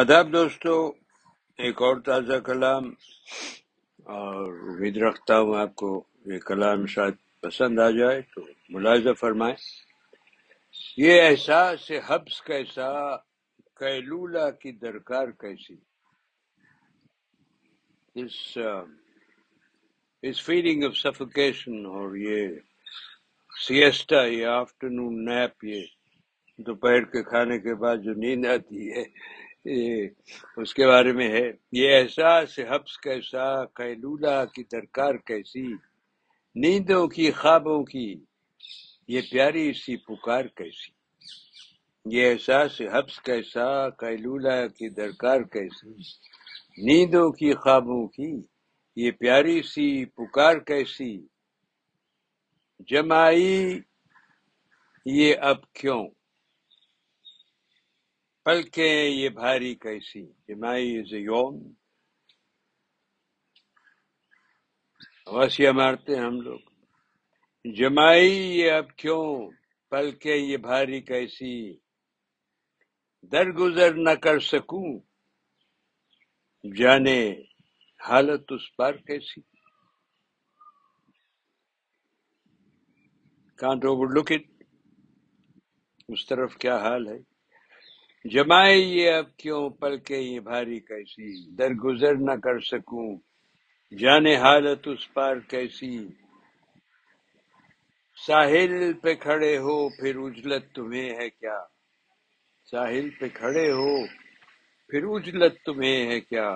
آداب دوستو، ایک اور تازہ کلام، اور امید رکھتا ہوں آپ کو یہ کلام شاید پسند آ جائے، تو ملاحظہ فرمائیں۔ یہ احساس حبس کیسا کیلولا کی درکار کیسی؟ اس اس فیلنگ آف سفیکیشن اور یہ سیسٹا یہ آفٹرنون نیپ یہ دوپہر کے کھانے کے بعد جو نیند آتی ہے جی، اس کے بارے میں ہے۔ یہ احساس، حبس کیسا قیلولہ کی درکار کیسی؟ نیندوں کی، خوابوں کی، یہ پیاری سی پکار کیسی؟ یہ احساس، حبس کیسا قیلولہ کی درکار کیسی؟ نیندوں کی، خوابوں کی، یہ پیاری سی پکار کیسی؟ جمائی یہ اب کیوں؟ پلکیں یہ بھاری کیسی جمائی از یوم غسیہ مارتے ہم لوگ۔ جمائی یہ اب کیوں؟ پلکیں یہ بھاری کیسی درگزر نہ کر سکوں۔ جانے حالت اس پر کیسی؟ کانٹ اوور لک اٹ اس طرف کیا حال ہے؟ جمائے یہ اب کیوں پلکیں یہ بھاری کیسی؟ درگزر نہ کر سکوں جانے حالت اس پار کیسی؟ ساحل پہ کھڑے ہو، پھر اجلت تمہیں ہے کیا؟ ساحل پہ کھڑے ہو، پھر اجلت تمہیں ہے کیا؟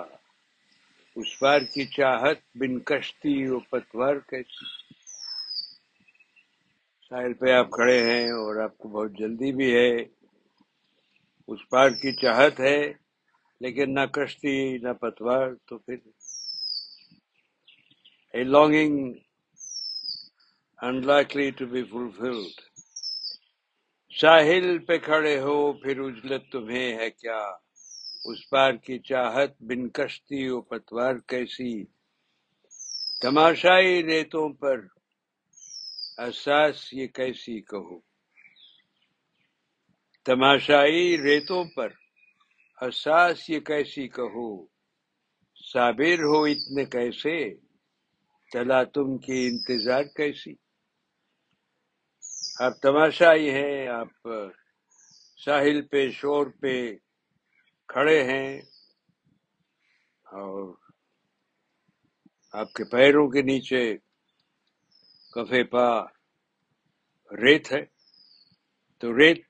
اس پار کی چاہت بن کشتی و پتوار کیسی؟ ساحل پہ آپ کھڑے ہیں اور آپ کو بہت جلدی بھی ہے۔ اس پار کی چاہت ہے، لیکن نہ کشتی، نہ پتوار، تو پھر a longing unlikely to be fulfilled. ساحل پہ کھڑے ہو، پھر اجلت تمہیں ہے کیا؟ اس پار کی چاہت بن کشتی و پتوار کیسی؟ تماشائی ریتوں پر احساس یہ کیسی کہو؟ تماشائی ریتوں پر۔ حساس یہ کیسی کہو؟ صابر ہو اتنے کیسے؟ تلا تم کی انتظار کیسی؟ آپ تماشائی ہیں، آپ ساحل پہ، شور پہ کھڑے ہیں اور آپ کے پیروں کے نیچے کفے پا ریت ہے۔ تو ریت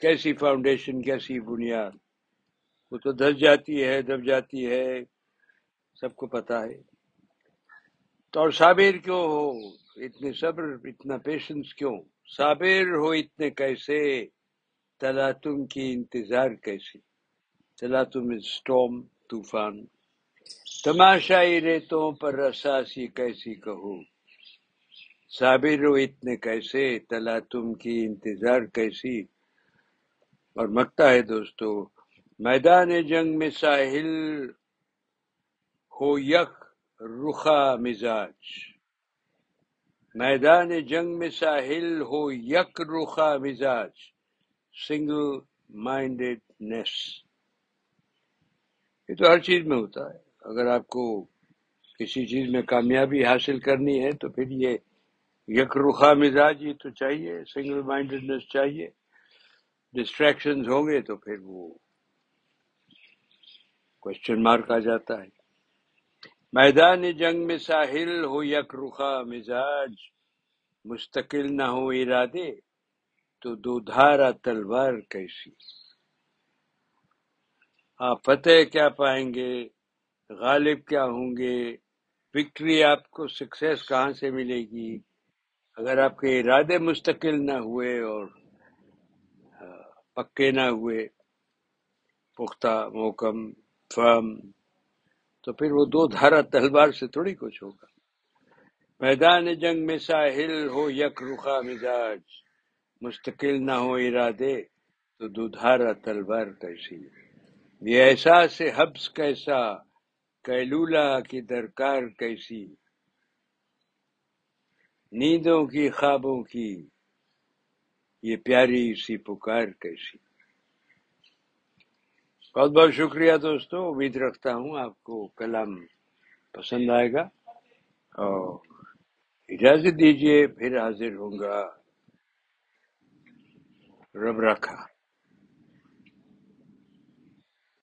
کیسی فاؤنڈیشن کیسی بنیاد؟ وہ تو دھس جاتی ہے، دب جاتی ہے، سب کو پتا ہے۔ تو اور صابر کیوں ہو؟ اتنے صبر، اتنا پیشنس کیوں؟ صابر ہو اتنے کیسے؟ تلا تم کی انتظار کیسی تلا تم اسٹوم طوفان۔ تماشائی ریتوں پر اساسی کیسی کہو؟ صابر ہو اتنے کیسے؟ تلا تم کی انتظار کیسی؟ اور مکتا ہے دوستو۔ میدان جنگ میں ساحل ہو یک رخا مزاج۔ میدان جنگ میں ساحل ہو یک رخا مزاج۔ سنگل مائنڈیڈنیس یہ تو ہر چیز میں ہوتا ہے۔ اگر آپ کو کسی چیز میں کامیابی حاصل کرنی ہے تو پھر یہ یک رخا مزاج یہ تو چاہیے سنگل مائنڈیڈنیس چاہیے۔ ڈسٹریکشنز ہوں گے تو پھر وہ کوشچن مارک آ جاتا ہے۔ میدان جنگ میں ساحل ہو یک رخا مزاج، مستقل نہ ہو ارادے، تو دو دھارا تلوار کیسی؟ آپ فتح کیا پائیں گے؟ غالب کیا ہوں گے؟ وکٹری آپ کو سکسیس کہاں سے ملے گی؟ اگر آپ کے ارادے مستقل نہ ہوئے اور پکے نہ ہوئے، پختہ محکم فرم تو پھر وہ دو دھارا تلوار سے تھوڑی کچھ ہوگا۔ میدان جنگ میں ساحل ہو یک رخا مزاج۔ مستقل نہ ہو ارادے، تو دو دھارا تلوار کیسی؟ یہ احساس حبس کیسا؟ کیلولا کی درکار کیسی؟ نیندوں کی، خوابوں کی۔ یہ پیاری سی پکار کیسی بہت بہت شکریہ دوستو امید رکھتا ہوں آپ کو کلام پسند آئے گا اور اجازت دیجیے پھر حاضر ہوں گا رب رکھا